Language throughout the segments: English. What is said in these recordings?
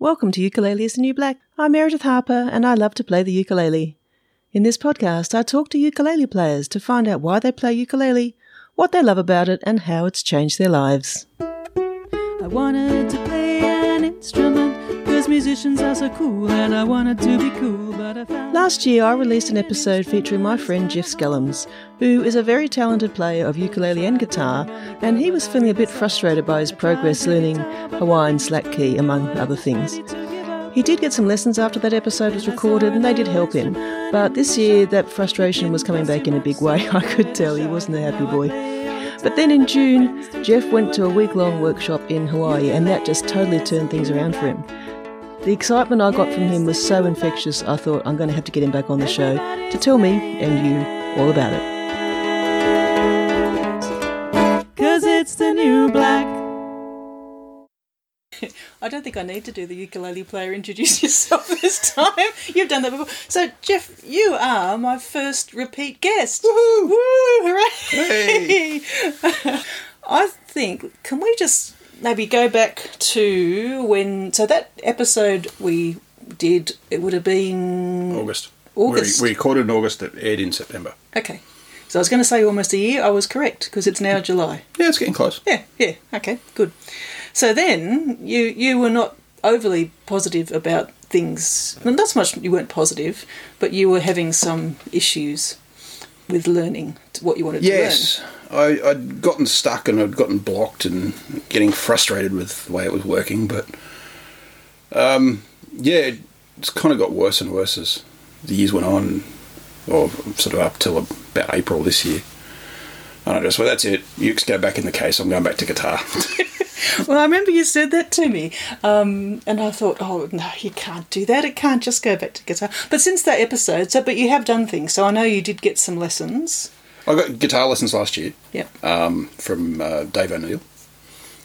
Welcome to Ukulele is the New Black. I'm Meredith Harper and I love to play the ukulele. In this podcast, I talk to ukulele players to find out why they play ukulele, what they love about it, and how it's changed their lives. I wanted to play musicians are so cool and I wanted to be cool, but I found. Last year, I released an episode featuring my friend Jeff Skellums, who is a very talented player of ukulele and guitar, and he was feeling a bit frustrated by his progress learning Hawaiian slack key, among other things. He did get some lessons after that episode was recorded, and they did help him. But this year, that frustration was coming back in a big way. I could tell he wasn't a happy boy. But then in June, Jeff went to a week long workshop in Hawaii, and that just totally turned things around for him. The excitement I got from him was so infectious, I thought I'm going to have to get him back on the show to tell me and you all about it. Cause it's the new black. I don't think I need to do the ukulele player introduce yourself this time. You've done that before. So, Jeff, you are my first repeat guest. Woohoo! Woo! Hooray! I think, can we just maybe go back to when. So, that episode we did, it would have been. August. August. We, recorded in August. It aired in September. Okay. So, I was going to say almost a year. I was correct because it's now July. Yeah, it's getting close. Yeah, yeah, okay, good. So then you you were not overly positive about things. Not so much you weren't positive, but you were having some issues with learning what you wanted yes. to learn. Yes, I, I'd gotten stuck and I'd gotten blocked and getting frustrated with the way it was working. But um, yeah, it's kind of got worse and worse as the years went on, or sort of up till about April this year. And I just, well, that's it. Ukes go back in the case. I'm going back to guitar. Well, I remember you said that to me, um, and I thought, oh no, you can't do that. It can't just go back to guitar. But since that episode, so but you have done things. So I know you did get some lessons. I got guitar lessons last year Yeah, um, from uh, Dave O'Neill,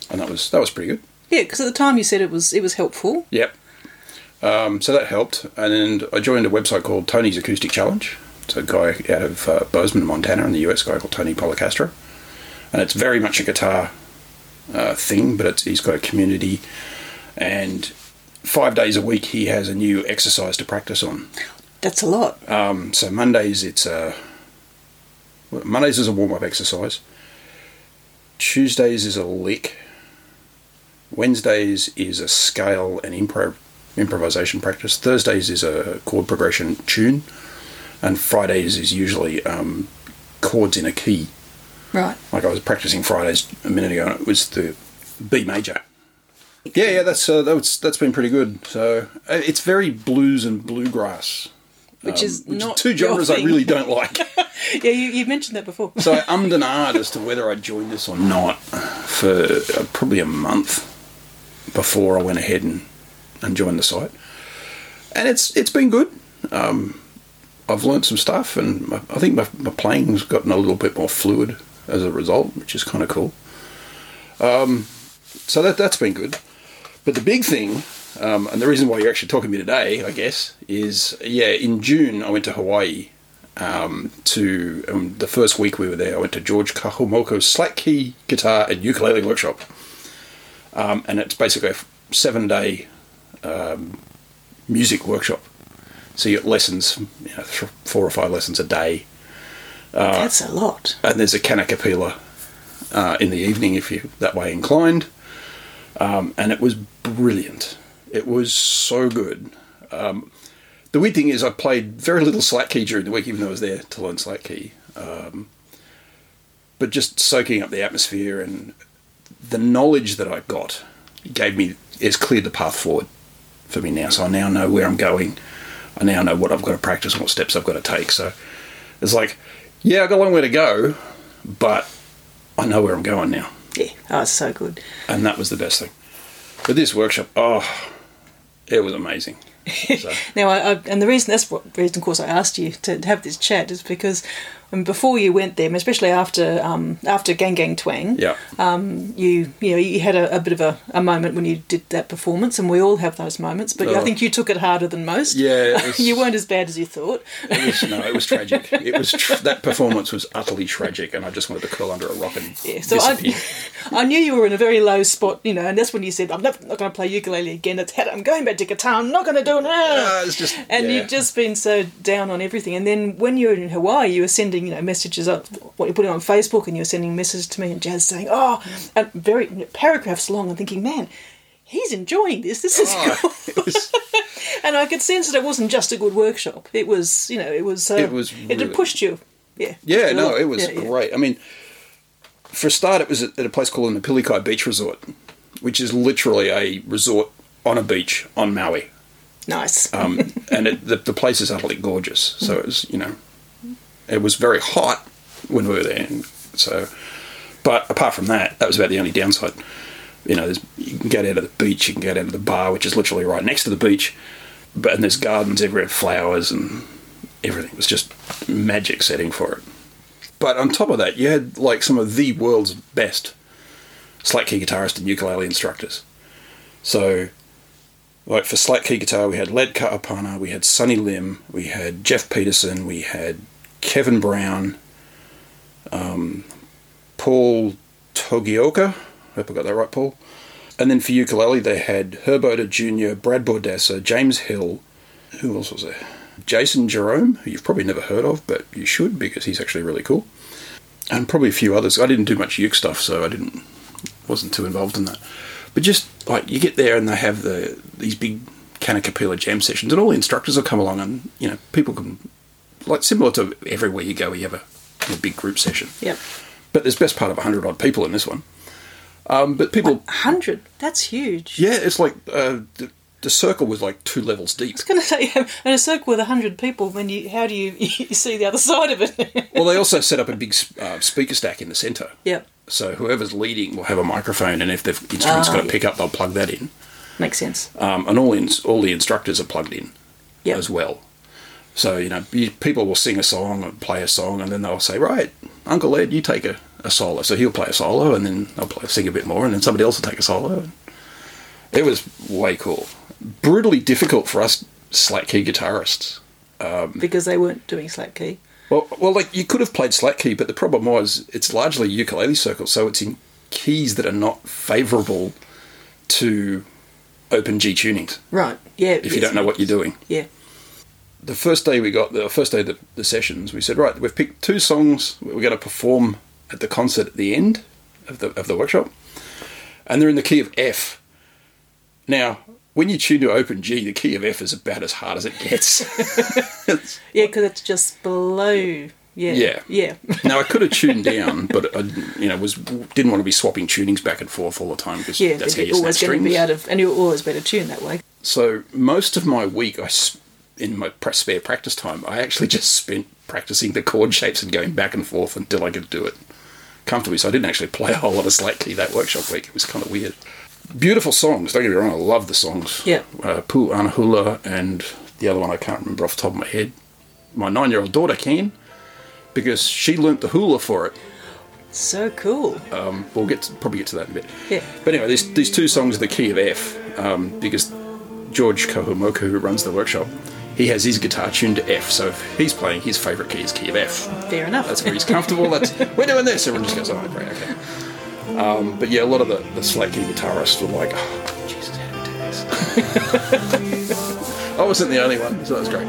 and that was that was pretty good. yeah. Because at the time you said it was it was helpful. Yep. Um, so that helped, and then I joined a website called Tony's Acoustic Challenge. It's a guy out of uh, Bozeman, Montana, in the US, a guy called Tony Polecastro, and it's very much a guitar uh, thing, but it's, he's got a community, and five days a week he has a new exercise to practice on. That's a lot. Um, so Mondays it's a well, Mondays is a warm up exercise. Tuesdays is a lick. Wednesdays is a scale and impro- improvisation practice. Thursdays is a chord progression tune, and Fridays is usually um, chords in a key. Right. Like I was practicing Fridays a minute ago, and it was the B major. Yeah, yeah, that's uh, that's that's been pretty good. So uh, it's very blues and bluegrass, Which is which not two genres I really don't like. Yeah, you, you've mentioned that before. so I ummed and ahed as to whether I'd join this or not for uh, probably a month before I went ahead and, and joined the site, and it's it's been good. Um, I've learnt some stuff, and my, I think my, my playing's gotten a little bit more fluid as a result, which is kind of cool. Um, so that that's been good. But the big thing, um, and the reason why you're actually talking to me today, I guess, is yeah, in June I went to Hawaii um, to um, the first week we were there. I went to George Kahumoku's slack key guitar and ukulele workshop, um, and it's basically a seven day um, music workshop. So you get lessons, you know, th- four or five lessons a day, That's a lot. and there's a kanakapila uh, in the evening if you're that way inclined. Um, and it was brilliant. It was so good. Um, the weird thing is, I played very little slack key during the week, even though I was there to learn slack key. Um, but just soaking up the atmosphere and the knowledge that I got gave me has cleared the path forward for me now. So I now know where I'm going. I now know what I've got to practice and what steps I've got to take. So it's like, yeah, I've got a long way to go, but I know where I'm going now. Yeah, oh, it's so good. And that was the best thing. But this workshop, oh, it was amazing. So, Now, I, I, and the reason that's what reason, of course, I asked you to, to have this chat is because um, before you went there, especially after um, after Gang Gang Twang, yeah. you you know you had a, a bit of a, a moment when you did that performance, and we all have those moments. But I Oh. think you took it harder than most. Yeah, was- you weren't as bad as you thought. It was, no, it was tragic. It was tr- that performance was utterly tragic, and I just wanted to curl under a rock and Yeah, so I, disappear. I knew you were in a very low spot, you know, and that's when you said, "I'm never, not going to play ukulele again. It's had, I'm going back to guitar. I'm not going to do it." It's just and yeah. you've just been so down on everything. And then when you were in Hawaii, you were sending, you know, messages up, what you're putting on Facebook, and you're sending messages to me and Jazz saying, "Oh," and very paragraphs long, and thinking, "Man, he's enjoying this. This is Oh, cool." was And I could sense that it wasn't just a good workshop. It was, you know, it was. Uh, It was It had pushed you. Yeah. Yeah, you no, it was Yeah, yeah. great. I mean, for a start, it was at at a place called the Pilikai Beach Resort, which is literally a resort on a beach on Maui. Nice. Um, and it, the, the place is utterly gorgeous. So it was, you know, it was very hot when we were there. And so, but apart from that, that was about the only downside. You know, you can get out of the beach, you can get out of the bar, which is literally right next to the beach. But and there's gardens everywhere, flowers and everything. It was just magic setting for it. But on top of that, you had like some of the world's best slack key guitarist and ukulele instructors. So like for slack key guitar, we had Led Kaapana, we had Sonny Lim, we had Jeff Peterson, we had Kevin Brown, um, Paul Togioka. I Hope I got that right, Paul. And then for ukulele, they had Herb Ohta Jr., Brad Bordessa, James Hill. Who else was there? Jason Jerome, who you've probably never heard of, but you should because he's actually really cool. And probably a few others. I didn't do much uke stuff, so I didn't wasn't too involved in that. But just like you get there and they have the these big Kanakapila jam sessions, and all the instructors will come along, and you know people can like similar to everywhere you go, you have a, a big group session. Yep. But there's best part of hundred odd people in this one. Um, but people, hundred. That's huge. yeah, it's like uh, the, the circle was like two levels deep. I was going to say, in a circle with hundred people, when you, how do you, you see the other side of it? Well, they also set up a big uh, speaker stack in the centre. yep, So whoever's leading will have a microphone, and if the instrument's Ah, got a yeah. pickup, they'll plug that in. makes sense. um, and all ins all the instructors are plugged in Yep. as well. So you know, you, people will sing a song and play a song, and then they'll say, "Right, Uncle Ed, you take a, a solo." So he'll play a solo, and then I'll play, sing a bit more, and then somebody else will take a solo. It was way cool. Brutally difficult for us slack key guitarists. Um, because they weren't doing slack key. Well, well, like you could have played slack key, but the problem was it's largely ukulele circle, so it's in keys that are not favourable to open G tunings. Right. Yeah. If you don't know what you're doing. Yeah. The first day we got the first day of the, the sessions, we said, right, we've picked two songs we're going to perform at the concert at the end of the of the workshop, and they're in the key of F. Now, when you tune to open G, the key of F is about as hard as it gets. Yeah, because it's just below. Yeah. Yeah. Yeah. now I could have tuned down, but I, you know, was didn't want to be swapping tunings back and forth all the time because yeah. that's how you always going to be out of, and you're always better tuned that way. So most of my week, I in my spare practice time, I actually just spent practicing the chord shapes and going back and forth until I could do it comfortably. So I didn't actually play a whole lot of slack key that workshop week. It was kind of weird. Beautiful songs. Don't get me wrong. I love the songs. Yeah. Uh, Pu Anahula and the other one I can't remember off the top of my head. My nine-year-old daughter can because she learnt the hula for it. So cool. Um, we'll get to, probably get to that in a bit. Yeah. But anyway, these, these two songs are the key of F um, because George Kahumoku, who runs the workshop, he has his guitar tuned to F. So if he's playing, his favourite key is key of F. Fair enough. That's where he's comfortable. That's we're doing this. Everyone just goes, oh, great, okay. Um, but yeah, a lot of the, the slack guitarists were like, oh, Jesus, how do we do this? I wasn't the only one, so that was great.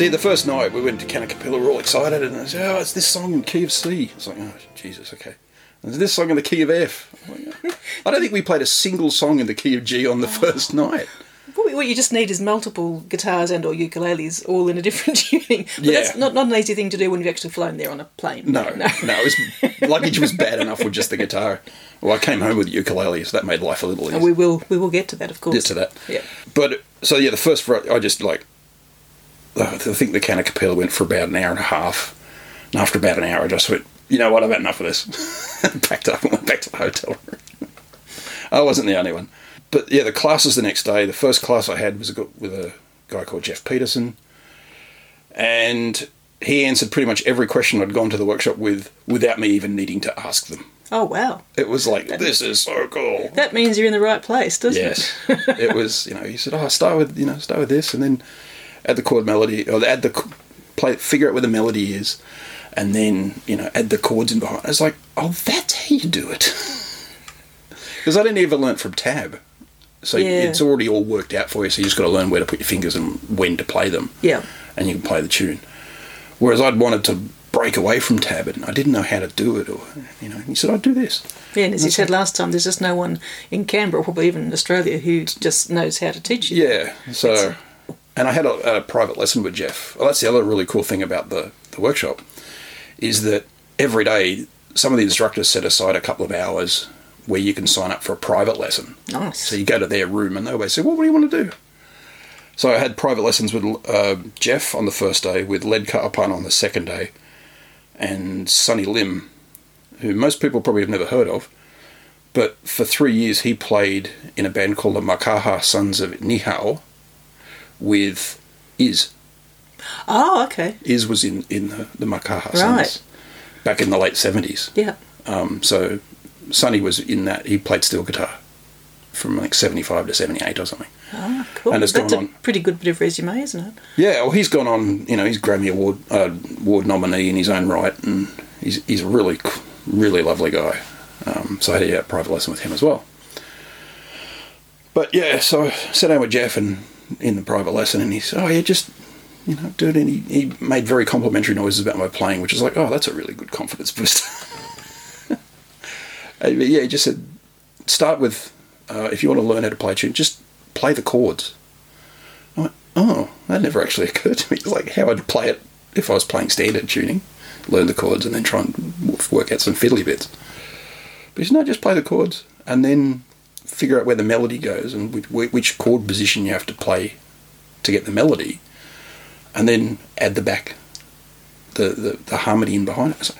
See, the first night we went to Kanakapila, we're all excited, and I said, "Oh, it's this song in key of C." It's like, "Oh, Jesus, okay." And it's this song in the key of F. Like, I don't think we played a single song in the key of G on the oh. first night. What you just need is multiple guitars and or ukuleles all in a different tuning. But Yeah. that's not, not an easy thing to do when you've actually flown there on a plane. No, no, it was luggage was bad enough with just the guitar. Well, I came home with the ukulele, so that made life a little easier. And we will we will get to that, of course. Get to that. Yeah. But so yeah, the first I just like I think the Kanakapila went for about an hour and a half, and after about an hour, I just went, you know what, I've had enough of this. Packed up and went back to the hotel room. I wasn't the only one, but yeah, the classes the next day. The first class I had was with a guy called Jeff Peterson, and he answered pretty much every question I'd gone to the workshop with without me even needing to ask them. Oh wow. It was like, this is so cool. That means you're in the right place, doesn't Yes, it? Yes. it was. You know, he said, "Oh, start with you know, start with this, and then add the chord melody, or add the play, figure out where the melody is, and then you know, add the chords in behind." I was like, "Oh, that's how you do it," because I didn't even learn from tab, so Yeah. it's already all worked out for you. So you just got to learn where to put your fingers and when to play them, Yeah. and you can play the tune. Whereas I'd wanted to break away from tab, and I didn't know how to do it, or you know, he said, "I'd do this." Yeah, and as you said last time, there's just no one in Canberra, or probably even in Australia, who just knows how to teach you. Yeah. So, and I had a, a private lesson with Jeff. Well, that's the other really cool thing about the, the workshop is that every day some of the instructors set aside a couple of hours where you can sign up for a private lesson. Nice. So you go to their room and they always say, "Well, what do you want to do?" So I had private lessons with uh, Jeff on the first day, with Led Kaapana on the second day, and Sonny Lim, who most people probably have never heard of. But for three years, he played in a band called the Makaha Sons of Ni'ihau with Iz. Oh, okay. Iz was in, in the, the Makaha Right. Sons back in the late 70s. Yeah. Um, so Sonny was in that. He played steel guitar from like 75 to 78 or something. Oh, cool. And it's That's gone a on. pretty good bit of resume, isn't it? Yeah, well, he's gone on. You know, he's Grammy Award uh, award nominee in his own right, and he's he's a really really lovely guy. Um, so I had a private lesson with him as well. But yeah, so I sat down with Jeff and in the private lesson, and he said, "Oh yeah, just you know, do it." And he, he made very complimentary noises about my playing, which is like, "Oh, that's a really good confidence booster." Uh, yeah, he just said, "Start with uh, if you want to learn how to play a tune, just play the chords." I went, oh, that never actually occurred to me. It's like how I'd play it if I was playing standard tuning, learn the chords and then try and work out some fiddly bits. But he said, no, just play the chords and then figure out where the melody goes and which, which chord position you have to play to get the melody, and then add the back, the, the, the harmony in behind it. Like,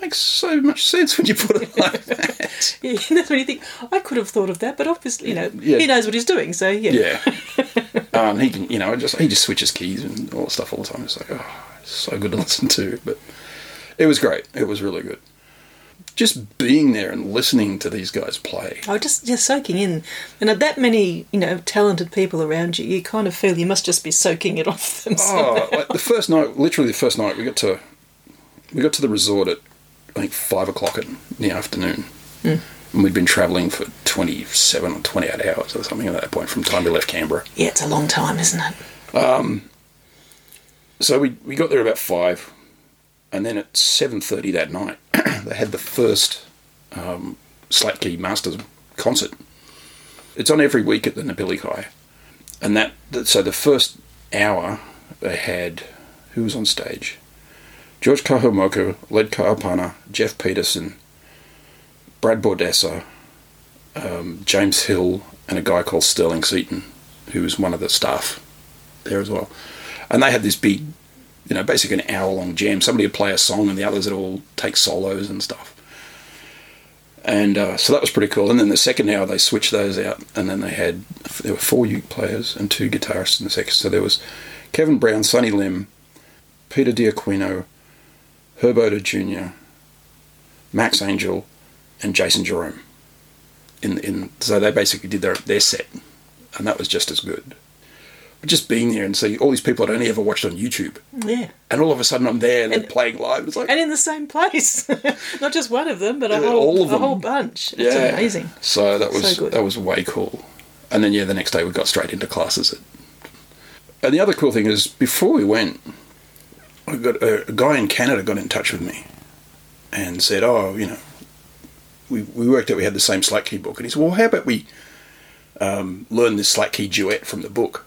makes so much sense when you put it like that. Yeah, that's when you think, I could have thought of that, but obviously, you know, Yeah. he knows what he's doing, so yeah. Yeah. um, he can, you know, just he just switches keys and all that stuff all the time. It's like, oh, it's so good to listen to. But it was great. It was really good. Just being there and listening to these guys play. I was just just soaking in, and at that many you know talented people around you, you kind of feel you must just be soaking it off them. Oh, like the first night, literally the first night, we got to we got to the resort at I think five o'clock in the afternoon, and we'd been travelling for twenty seven or twenty eight hours or something at that point from the time we left Canberra. yeah, it's a long time, isn't it? Um, So we, we got there about five, and then at seven thirty that night, they had the first um, Key Masters concert. It's on every week at the Napili Kai, and that that- so the first hour they had who was on stage, George Kahumoku, Led Kaapana, Jeff Peterson, Brad Bordessa, um, James Hill, and a guy called Sterling Seaton, who was one of the staff there as well. And they had this big, you know, basically an hour long jam. Somebody would play a song and the others would all take solos and stuff. And uh, so that was pretty cool. And then the second hour they switched those out, and then they had there were four uke players and two guitarists in the second. So there was Kevin Brown, Sonny Lim, Peter Diaquino, Herb Ohta Jr., Max Angel, and Jason Jerome. In in so they basically did their their set, and that was just as good. But just being there and seeing all these people I'd only ever watched on YouTube, Yeah, and all of a sudden I'm there and they're playing live. It's like and in the same place, not just one of them, but a whole all of them. a whole bunch. It's amazing. So that was So that was way cool. And then yeah, the next day we got straight into classes. And the other cool thing is before we went, I got a, a guy in Canada got in touch with me and said, "Oh, you know, we we worked out we had the same Slack key book." And he said, "Well, how about we um, learn this slack key duet from the book.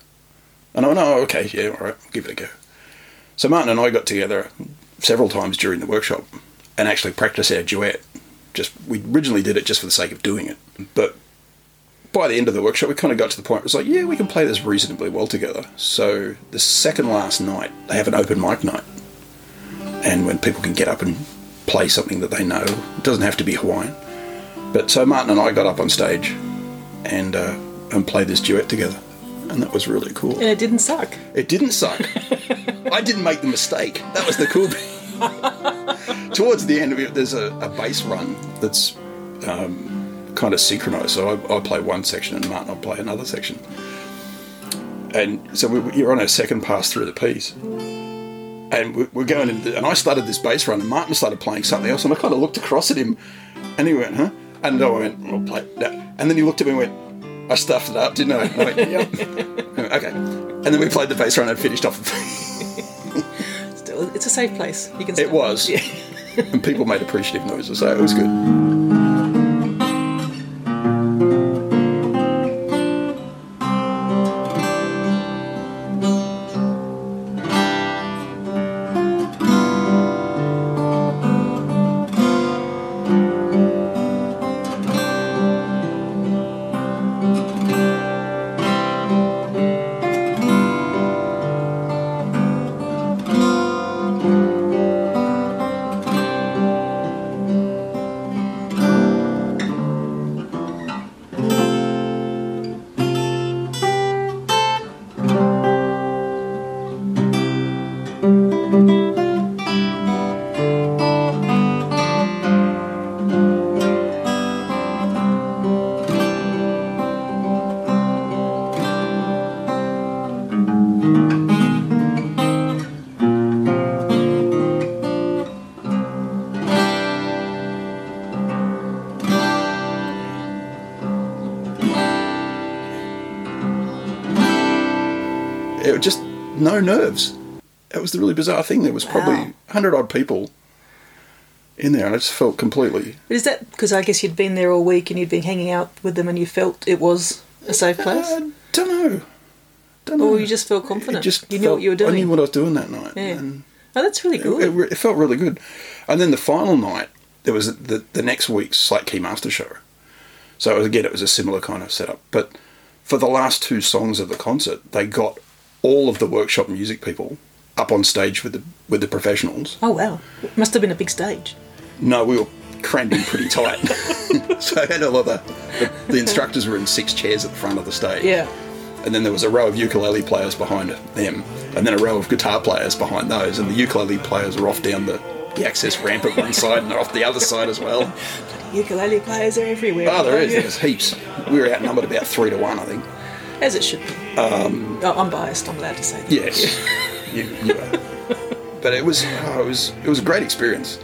And I went, oh, okay, yeah, all right, I'll give it a go. So Martin and I got together several times during the workshop and actually practiced our duet. Just we originally did it just for the sake of doing it, but by the end of the workshop, we kind of got to the point where it's like, yeah, we can play this reasonably well together. So the second last night, they have an open mic night, and when people can get up and play something that they know, it doesn't have to be Hawaiian. But so Martin and I got up on stage and uh, and played this duet together, and that was really cool. And it didn't suck. It didn't suck. I didn't make the mistake. That was the cool thing. Towards the end of it, there's a, a bass run that's um, kind of synchronized. So I, I play one section and Martin will play another section. And so we, you're on our second pass through the piece. And we- we're going into, and I started this bass run, and Martin started playing something else, and I kind of looked across at him, and he went, "Huh?" And I went, "We'll play that." And then he looked at me and went, "I stuffed it up, didn't I?" I went, "Yep." Okay. And then we played the bass run and finished off. Still, it's a safe place. You can. It was. Yeah. and people made appreciative noises, so it was good. No nerves. It was the really bizarre thing. There was probably Wow. 100 odd people in there, and I just felt completely. But is that because I guess you'd been there all week and you'd been hanging out with them and you felt it was a safe uh, place? I don't know. Don't know. or you just felt confident? It just you knew felt- what you were doing. I knew what I was doing that night. Yeah. And oh, that's really good. it, re- it felt really good. And then the final night, there was the, the next week's Slack Key Master Show. So it was, again, it was a similar kind of setup. But for the last two songs of the concert, they got all of the workshop music people up on stage with the with the professionals. oh wow, it must have been a big stage. No, we were crammed in pretty tight. so I had a lot of the, the, the instructors were in six chairs at the front of the stage. Yeah. And then there was a row of ukulele players behind them, and then a row of guitar players behind those, and the ukulele players were off down the, the access ramp at one side and they're off the other side as well. Ukulele players are everywhere. Oh, there is. There's heaps. We were outnumbered about three to one, I think. As it should be. Um, oh, I'm biased. I'm allowed to say that. Yes, you, you are. But it was, oh, it was, it was a great experience.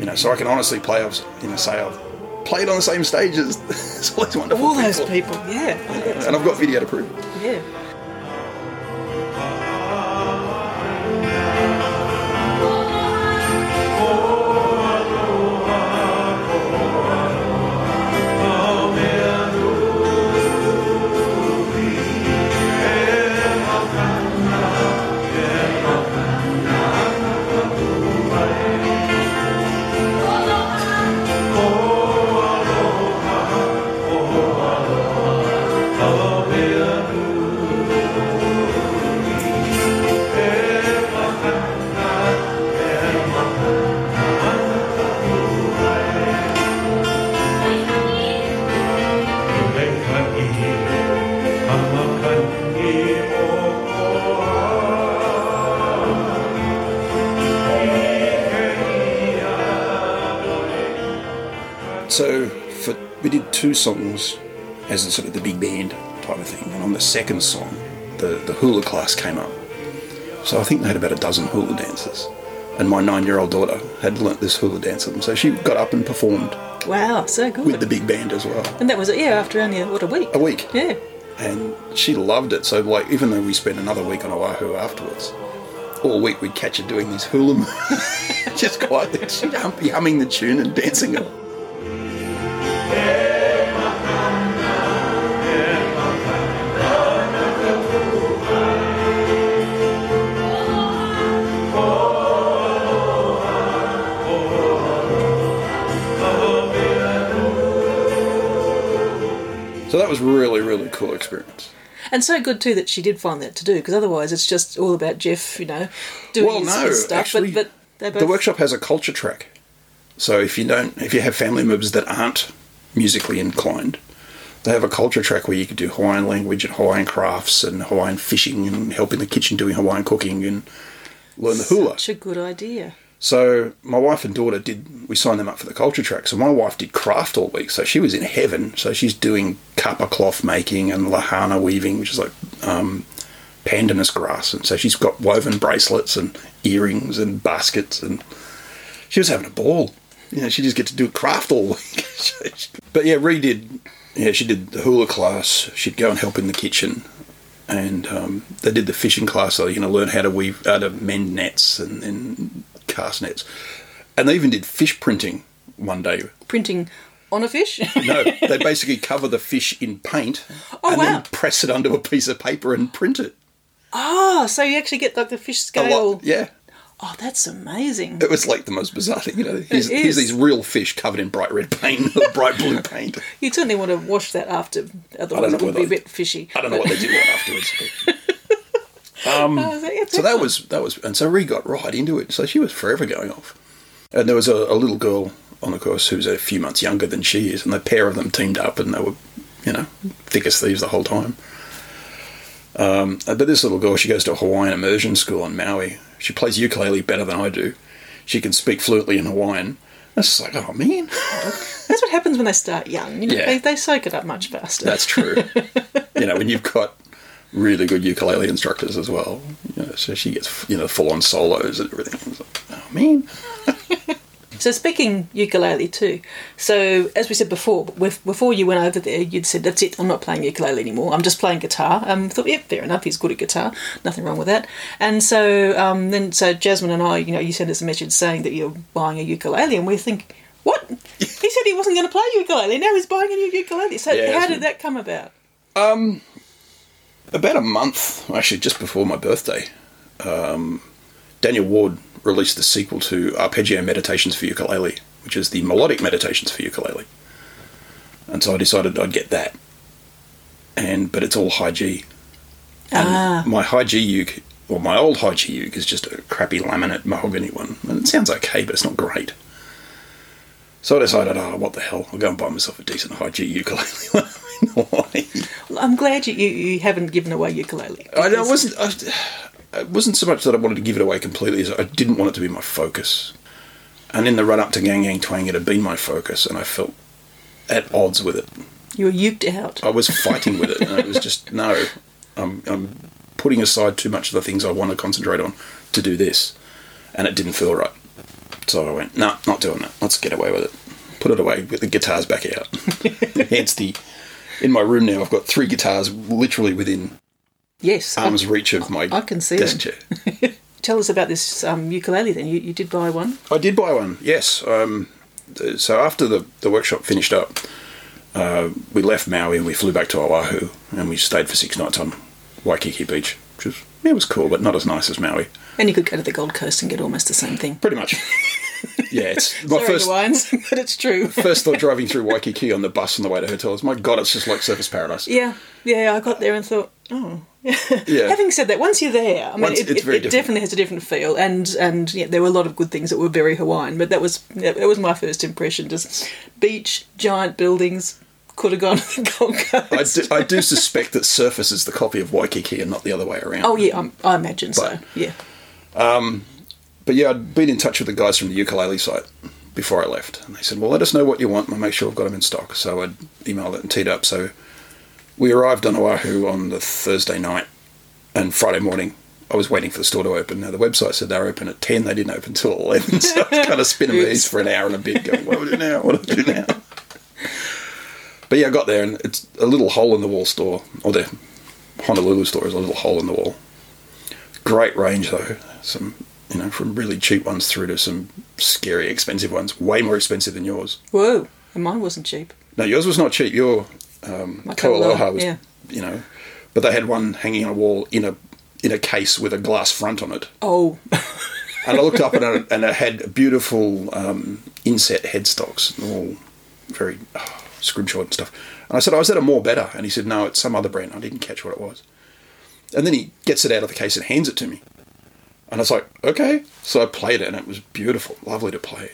You know, so I can honestly play. I've, you know, say I've played on the same stage as all these wonderful All those people. Yeah. and I've got video to prove it. Yeah. So for we did two songs as a sort of the big band type of thing, and on the second song, the the hula class came up. So I think they had about a dozen hula dancers, and my nine-year-old daughter had learnt this hula dance with them. So she got up and performed Wow. So good. with the big band as well. and that was it. Yeah. After only what a week. A week. Yeah. And she loved it. So, like, even though we spent another week on Oahu afterwards, all week we'd catch her doing these hula moves, just be humming the tune and dancing it. So that was really, really cool experience. And so good too that she did find that to do, because otherwise it's just all about Jeff, you know, doing Well, his, no, his stuff. actually, but, but both The workshop has a culture track. So if you don't, if you have family members that aren't musically inclined, they have a culture track where you can do Hawaiian language and Hawaiian crafts and Hawaiian fishing and help in the kitchen doing Hawaiian cooking and learn the hula. Such a good idea. So my wife and daughter did. We signed them up for the culture track. So my wife did craft all week. So she was in heaven. So she's doing kapa cloth making and lauhala weaving, which is like um, pandanus grass. And so she's got woven bracelets and earrings and baskets, and she was having a ball. You know, she just get to do craft all week. but yeah, Ree did. Yeah, she did the hula class. She'd go and help in the kitchen. And um, they did the fishing class, so going to learn how to weave, how to mend nets and, and cast nets. And they even did fish printing one day. Printing on a fish. No, they basically cover the fish in paint Oh, and wow. then press it onto a piece of paper and print it. oh, so you actually get like the fish scale. lot, yeah. Oh, that's amazing. It was like the most bizarre thing, you know. Here's, here's these real fish covered in bright red paint, bright blue paint. You'd certainly want to wash that after, otherwise it would be a bit fishy. I don't know what they it afterwards. Um, so, that was that was, and so Ree got right into it. So she was forever going off. And there was a, a little girl on the course who was a few months younger than she is, and the pair of them teamed up, and they were, you know, thick as thieves the whole time. Um, but this little girl, she goes to a Hawaiian immersion school in Maui. She plays ukulele better than I do. She can speak fluently in Hawaiian. It's just like, oh man, That's what happens when they start young. You know, Yeah. they, they soak it up much faster. that's true. you know, when you've got really good ukulele instructors as well. You know, so she gets you know full on solos and everything. Like, oh man, So speaking ukulele too. So as we said before, with, before you went over there, you'd said that's it. I'm not playing ukulele anymore. I'm just playing guitar. Um, thought yeah, fair enough. He's good at guitar. Nothing wrong with that. And so um, then so Jasmine and I, you know, you sent us a message saying that you're buying a ukulele, and we think. What? He said he wasn't going to play ukulele. Now he's buying a new ukulele. So Yeah, how did that come about? About a month actually, just before my birthday, um, Daniel Ward released the sequel to Arpeggio Meditations for Ukulele, which is the melodic meditations for ukulele. And so I decided I'd get that. And but it's all high G. And Ah. my high G uke, or my old high G uke, is just a crappy laminate mahogany one, and it sounds okay, but it's not great. So I decided, oh, what the hell? I'll go and buy myself a decent high G ukulele I'm in Hawaii. Well, I'm glad you, you, you haven't given away ukulele. I know, it wasn't. I, it wasn't so much that I wanted to give it away completely as I didn't want it to be my focus. And in the run up to Gang Gang Twang, it had been my focus, and I felt at odds with it. You were uked out. I was fighting with it, and it was just no. I'm, I'm putting aside too much of the things I want to concentrate on to do this, and it didn't feel right. So I went, no, not doing that. Let's get away with it. Put it away with the guitars back out. Hence the. In my room now, I've got three guitars literally within Yes. arm's reach of my I can see desk them. chair. Tell us about this um, ukulele then. You, you did buy one. I did buy one, yes. Um, so after the, the workshop finished up, uh, we left Maui and we flew back to Oahu and we stayed for six nights on Waikiki Beach, which was, it was cool, but not as nice as Maui. And you could go to the Gold Coast and get almost the same thing. Pretty much. yeah, it's my Sorry, first Hawaiians, but it's true. first thought driving through Waikiki on the bus on the way to hotels. my God, it's just like Surfers Paradise. Yeah, yeah. I got there and thought, oh. Yeah. Having said that, once you're there, I mean, Once- it, it, it definitely has a different feel, and and yeah, there were a lot of good things that were very Hawaiian. But that was that was my first impression: just beach, giant buildings. Could have gone to the Gold Coast. I do, I do suspect that Surfers is the copy of Waikiki and not the other way around. Oh yeah, I'm, I imagine so. But- Yeah. Um, But yeah, I'd been in touch with the guys from the ukulele site before I left, and they said, "Well, let us know what you want, and I'll make sure I've got them in stock." So I'd emailed it and teed up. So we arrived on Oahu on the Thursday night, and Friday morning I was waiting for the store to open. Now the website said they were open at ten; they didn't open till eleven. So I was kind of spinning Oops. for an hour and a bit, going, "What do I do now? What do I do now?" But yeah, I got there, and it's a little hole in the wall store, or the Honolulu store is a little hole in the wall. Great range though. Some you know, from really cheap ones through to some scary expensive ones, way more expensive than yours. Whoa, and mine wasn't cheap. No, yours was not cheap. Your um, Koaloha was, yeah. you know, but they had one hanging on a wall in a in a case with a glass front on it. Oh, And I looked up and it, and it had beautiful um, inset headstocks, and all very. oh, scrimshaw and stuff. And I said, "Oh, is that a Moore Bettah?" And he said, "No, it's some other brand. I didn't catch what it was." And then he gets it out of the case and hands it to me. And I was like, "Okay." So I played it, and it was beautiful, lovely to play.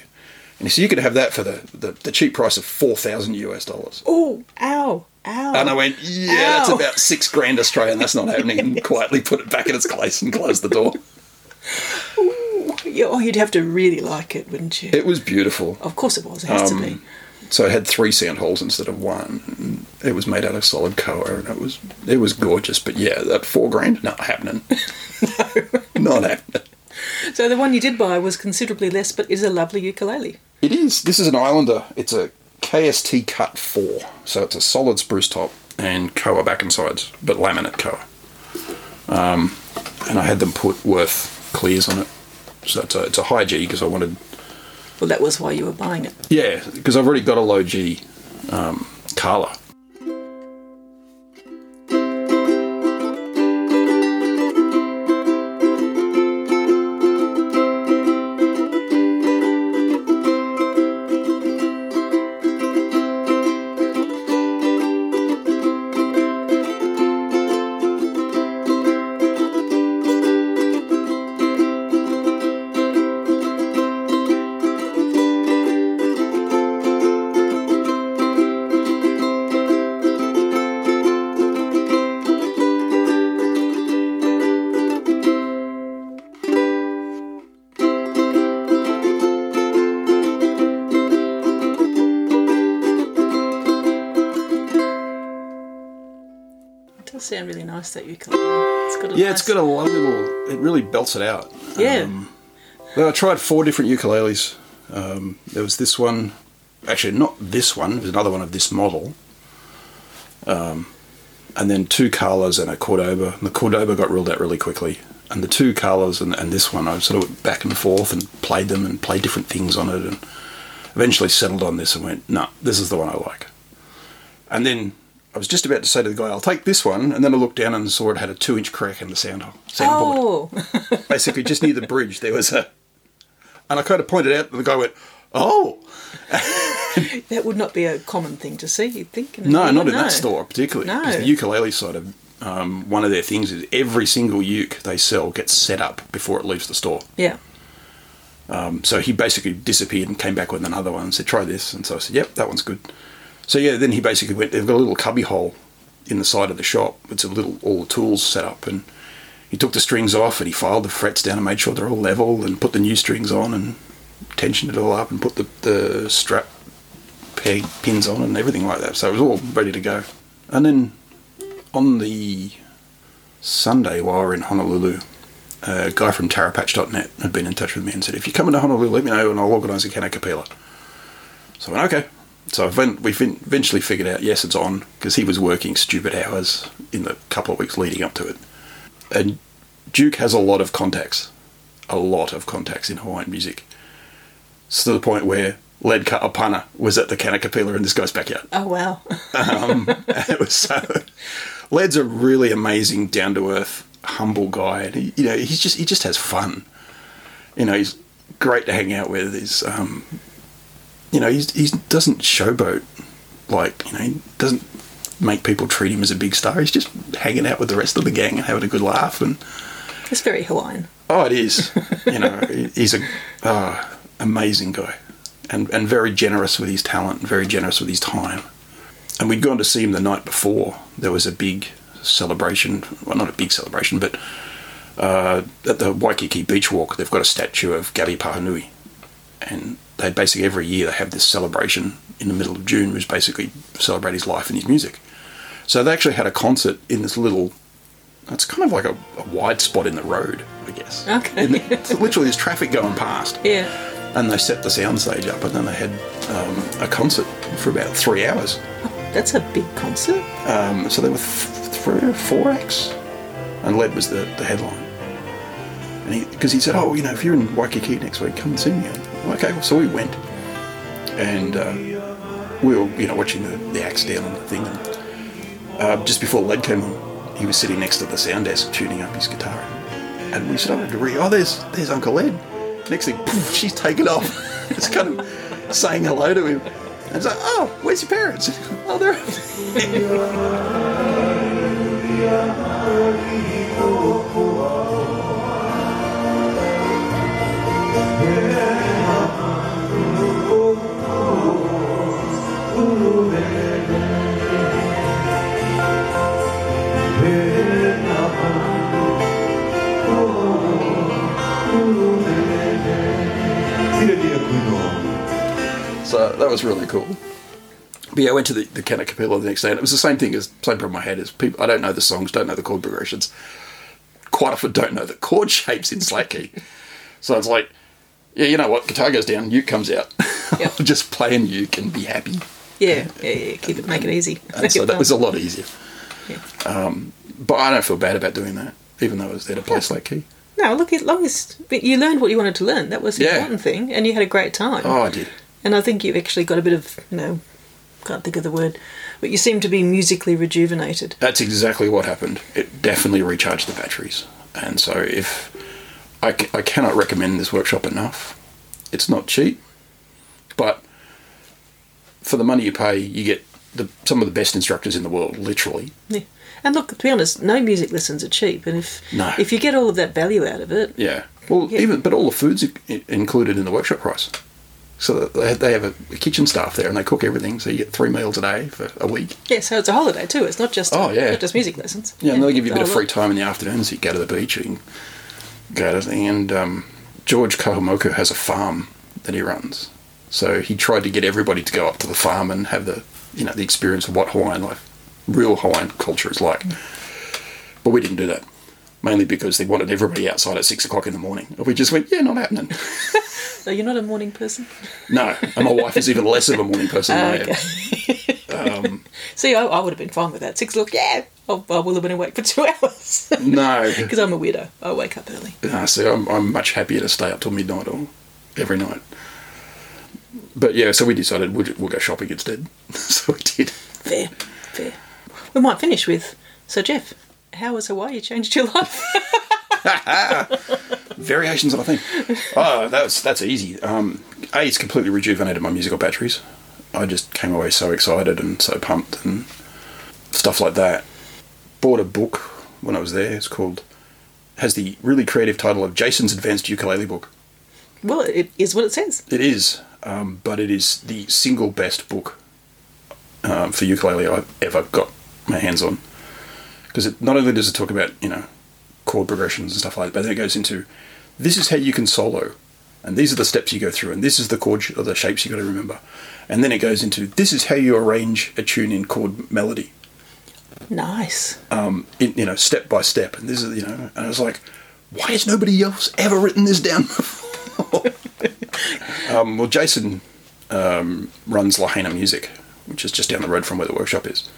And he said, "You could have that for the the, the cheap price of four thousand US dollars." Oh, ow, ow. And I went, "Yeah, that's about six grand Australian. That's not happening." And quietly put it back in its place and closed the door. Yeah, Oh, you'd have to really like it, wouldn't you? It was beautiful. of course it was. It has to be. Um, So it had three sound holes instead of one. And It was made out of solid koa, and it was it was gorgeous. But yeah, that four grand, not happening. not happening. So the one you did buy was considerably less, but is a lovely ukulele. It is. This is an Islander. It's a KST Cut Four, so it's a solid spruce top and koa back and sides, but laminate koa. Um, and I had them put Worth clears on it, so it's a, it's a high G because I wanted Well, that was why you were buying it. Yeah, because I've already got a low G um, Kala. Ukulele. It's got a Yeah, nice, it's got a little. It really belts it out. Yeah. Um, well, I tried four different ukuleles. Um, there was this one, actually not this one. There's another one of this model. Um, and then two Kalas and a Cordoba. And the Cordoba got ruled out really quickly. And the two Kalas and, and this one, I sort of went back and forth and played them and played different things on it, and eventually settled on this and went, no, this is the one I like. And then I was just about to say to the guy, I'll take this one, and then I looked down and saw it had a two inch crack in the sound soundboard Oh, basically just near the bridge there was a and i kind of pointed out and the guy went oh that would not be a common thing to see, you'd think. no not in that store particularly No. because the ukulele side of um, one of their things is every single uke they sell gets set up before it leaves the store Yeah. um, so he basically disappeared and came back with another one and said try this and so i said yep that one's good so yeah then he basically went they've got a little cubby hole in the side of the shop it's a little all the tools set up and he took the strings off and he filed the frets down and made sure they're all level and put the new strings on and tensioned it all up and put the, the strap peg pins on and everything like that. So it was all ready to go. And then on the Sunday while we were in Honolulu, a guy from Taropatch.net had been in touch with me and said, if you come into Honolulu, let me know and I'll organise a Kanakapila. So I went, okay. So we eventually figured out, yes, it's on, because he was working stupid hours in the couple of weeks leading up to it. And Duke has a lot of contacts, a lot of contacts in Hawaiian music. So to the point where Led Ka'apana was at the Kanakapila in this guy's backyard. Oh, wow. Um, it was so. Led's a really amazing, down to earth, humble guy, and he, you know, he's just he just has fun. You know, he's great to hang out with. He's, um, you know, he's, he doesn't showboat like you know, he doesn't make people treat him as a big star. He's just hanging out with the rest of the gang and having a good laugh. And It's very Hawaiian. oh, it is. you know, he's a uh, amazing guy, and and very generous with his talent, and very generous with his time and we'd gone to see him the night before. There was a big celebration, well, not a big celebration, but uh, at the Waikiki Beach Walk, they've got a statue of Gabby Pahinui. And they basically, every year, they have this celebration in the middle of June, which basically celebrate his life and his music. So they actually had a concert in this little, it's kind of like a, a wide spot in the road, I guess. Okay. The- it's literally, there's traffic going past Yeah. and they set the soundstage up, and then they had um, a concert for about three hours. That's a big concert. Um, so there were th- three or four acts, and Led was the, the headline. And because he, said, "Oh, you know, if you're in Waikiki next week, come and see me." Okay, so we went, and uh, we were, you know, watching the, the acts down on the thing. And, uh, just before Led came on, he was sitting next to the sound desk tuning up his guitar, and we said, "Oh, Doree, oh, there's there's Uncle Led." Next thing, poof, she's taken off. it's kind of saying hello to him. And it's like, oh, where's your parents? oh, they're. So that was really cool. But yeah, I went to the, the Kanakapila the next day, and it was the same thing as same problem I had is people I don't know the songs, don't know the chord progressions. Quite often don't know the chord shapes in slack key. so it's like, yeah, you know what? Guitar goes down, uke comes out. Yep. Just play in uke and be happy. Yeah, yeah, yeah. Keep it, make it easy. And so that was a lot easier. Yeah. Um, but I don't feel bad about doing that, even though I was there to play slack key. No, look, as long as you learned what you wanted to learn, that was the Yeah. important thing, and you had a great time. Oh, I did. And I think you've actually got a bit of, you know, can't think of the word, but you seem to be musically rejuvenated. That's exactly what happened. It definitely recharged the batteries. And so, if I, cannot recommend this workshop enough, it's not cheap, but for the money you pay, you get the, some of the best instructors in the world, literally. Yeah. And look, to be honest, no music lessons are cheap, and if No. if you get all of that value out of it, Yeah. Well, Yeah. even but all the food's included in the workshop price. So they have, a, kitchen staff there, and they cook everything. So you get three meals a day for a week. yeah, so it's a holiday too. It's not just Oh, yeah. not just music lessons. Yeah, and they'll give you a bit of free time in the afternoon, so you go to the beach and go to thing. And um, George Kahumoku has a farm that he runs, so he tried to get everybody to go up to the farm and have the you know the experience of what Hawaiian life, real Hawaiian culture is like. But we didn't do that, mainly because they wanted everybody outside at six o'clock in the morning. And we just went, yeah, not happening. So you're not a morning person. no, and my wife is even less of a morning person than I am. Okay. See, I, I would have been fine with that. Six o'clock, yeah. I'll, I will have been awake for two hours No, because I'm a weirdo. I wake up early. Uh, so I'm, I'm much happier to stay up till midnight or every night. But yeah, so we decided we'll, we'll go shopping instead. so we did. Fair, fair. We might finish with. Sir Jeff, how has Hawaii changed your life? Variations on a thing. Oh, that's that's easy. Um, a, it's completely rejuvenated my musical batteries. I just came away so excited and so pumped and stuff like that. Bought a book when I was there. It's called has the really creative title of Jason's Advanced Ukulele Book. well, it is what it says. It is, um, but it is the single best book um, for ukulele I've ever got my hands on. Because it not only does it talk about you know chord progressions and stuff like that, but then it goes into this is how you can solo, and these are the steps you go through, and this is the chord sh- or the shapes you got to remember, and then it goes into this is how you arrange a tune in chord melody, Nice. um, in, you know step by step, and this is you know, and I was like, why has nobody else ever written this down before? um, well, Jason um, runs Lahaina Music, which is just down the road from where the workshop is,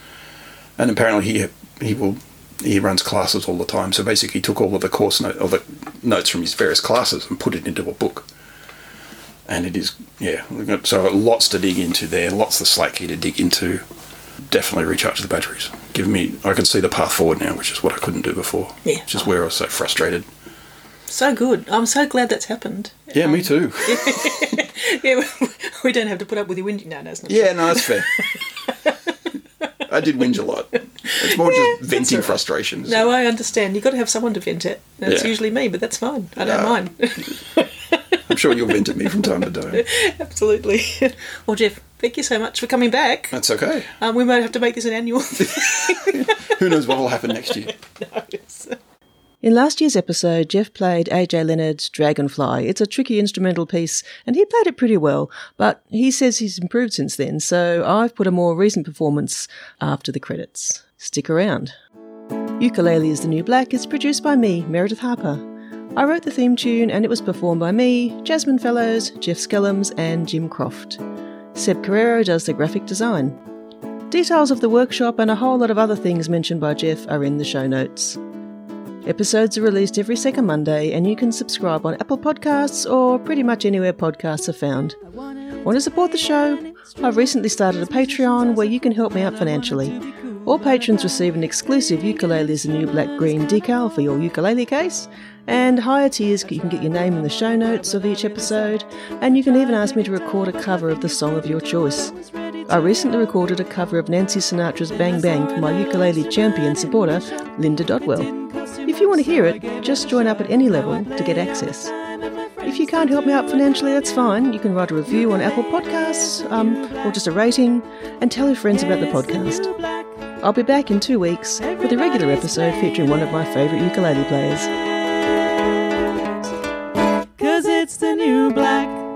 and apparently he he will he runs classes all the time. So basically, he took all of the course note or the notes from his various classes and put it into a book. And it is yeah, so lots to dig into there, lots of slack here to dig into. Definitely recharge the batteries. Give me I can see the path forward now, which is what I couldn't do before. Yeah. which is where I was so frustrated. So good. I'm so glad that's happened. Yeah, me um, too. Yeah, we don't have to put up with your whinging. No, no, it's not. Yeah, no, that's fair. I did whinge a lot. It's more Yeah, just venting right. frustrations. No, I understand. You've got to have someone to vent it. That's Yeah. usually me, but that's fine. I don't Yeah. mind. I'm sure you'll vent at me from time to time. Absolutely. Well, Jeff, thank you so much for coming back. That's okay. Um, we might have to make this an annual. Who knows what will happen next year? In last year's episode, Jeff played AJ Leonard's Dragonfly. It's a tricky instrumental piece, and he played it pretty well, but he says he's improved since then, so I've put a more recent performance after the credits. Stick around. Ukulele is the New Black is produced by me, Meredith Harper. I wrote the theme tune and it was performed by me, Jasmine Fellows, Jeff Skellums, and Jim Croft. Seb Carrero does the graphic design. Details of the workshop and a whole lot of other things mentioned by Jeff are in the show notes. Episodes are released every second Monday, and you can subscribe on Apple Podcasts or pretty much anywhere podcasts are found. Want to support the show? I've recently started a Patreon where you can help me out financially. All patrons receive an exclusive Ukuleles New Black Green decal for your ukulele case, and higher tiers you can get your name in the show notes of each episode, and you can even ask me to record a cover of the song of your choice. I recently recorded a cover of Nancy Sinatra's Bang Bang for my ukulele champion supporter, Linda Dotwell. If you want to hear it, just join up at any level to get access. If you can't help me out financially, that's fine. You can write a review on Apple Podcasts um, or just a rating and tell your friends about the podcast. I'll be back in two weeks with a regular episode featuring one of my favourite ukulele players. Cause it's the new black. Cause it's the new black.